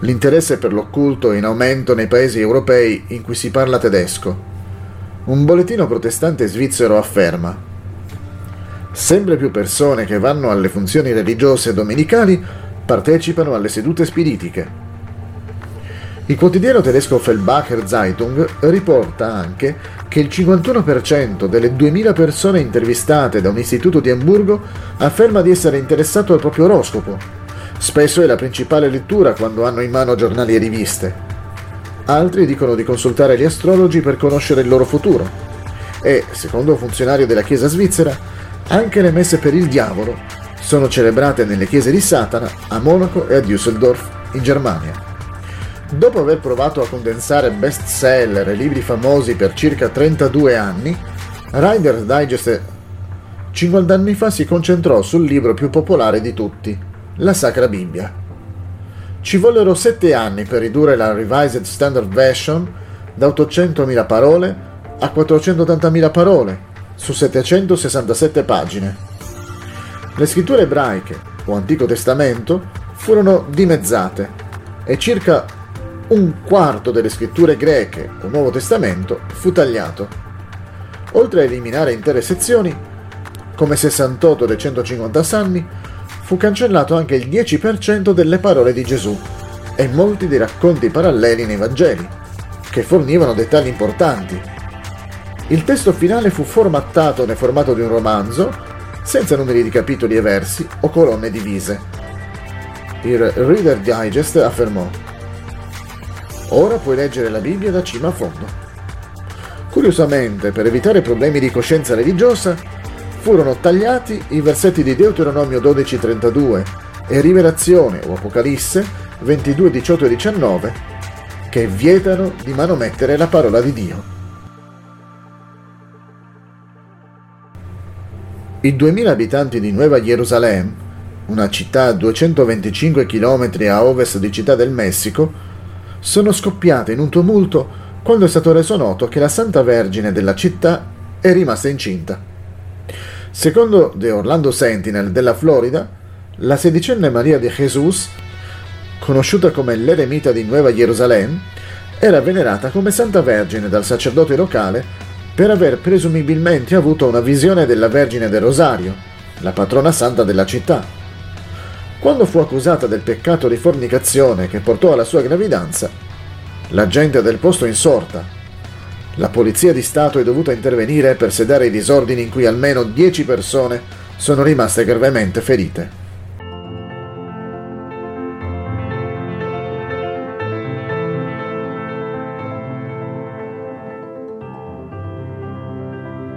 L'interesse per l'occulto è in aumento nei paesi europei in cui si parla tedesco. Un bollettino protestante svizzero afferma Sempre più persone che vanno alle funzioni religiose domenicali partecipano alle sedute spiritiche. Il quotidiano tedesco Feldbacher Zeitung riporta anche che il 51% delle 2000 persone intervistate da un istituto di Amburgo afferma di essere interessato al proprio oroscopo. Spesso è la principale lettura quando hanno in mano giornali e riviste. Altri dicono di consultare gli astrologi per conoscere il loro futuro. E, secondo un funzionario della Chiesa svizzera, anche le messe per il diavolo sono celebrate nelle chiese di Satana a Monaco e a Düsseldorf, in Germania. Dopo aver provato a condensare bestseller e libri famosi per circa 32 anni, Riders Digest 50 anni fa si concentrò sul libro più popolare di tutti, la Sacra Bibbia. Ci vollero 7 anni per ridurre la Revised Standard Version da 800.000 parole a 480.000 parole su 767 pagine. Le scritture ebraiche o Antico Testamento furono dimezzate e circa un quarto delle scritture greche o Nuovo Testamento fu tagliato. Oltre a eliminare intere sezioni, come 68 dei 150 salmi, fu cancellato anche il 10% delle parole di Gesù e molti dei racconti paralleli nei Vangeli, che fornivano dettagli importanti. Il testo finale fu formattato nel formato di un romanzo, senza numeri di capitoli e versi o colonne divise. Il Reader Digest affermò Ora puoi leggere la Bibbia da cima a fondo. Curiosamente, per evitare problemi di coscienza religiosa, furono tagliati i versetti di Deuteronomio 12:32 e Rivelazione o Apocalisse 22, 18 e 19 che vietano di manomettere la parola di Dio. I 2000 abitanti di Nuova Gerusalemme, una città a 225 km a ovest di Città del Messico, sono scoppiate in un tumulto quando è stato reso noto che la Santa Vergine della città è rimasta incinta. Secondo The Orlando Sentinel della Florida, la sedicenne Maria de Jesus, conosciuta come l'eremita di Nuova Gerusalemme, era venerata come Santa Vergine dal sacerdote locale per aver presumibilmente avuto una visione della Vergine del Rosario, la patrona santa della città. Quando fu accusata del peccato di fornicazione che portò alla sua gravidanza, la gente del posto insorta. La polizia di Stato è dovuta intervenire per sedare i disordini in cui almeno 10 persone sono rimaste gravemente ferite.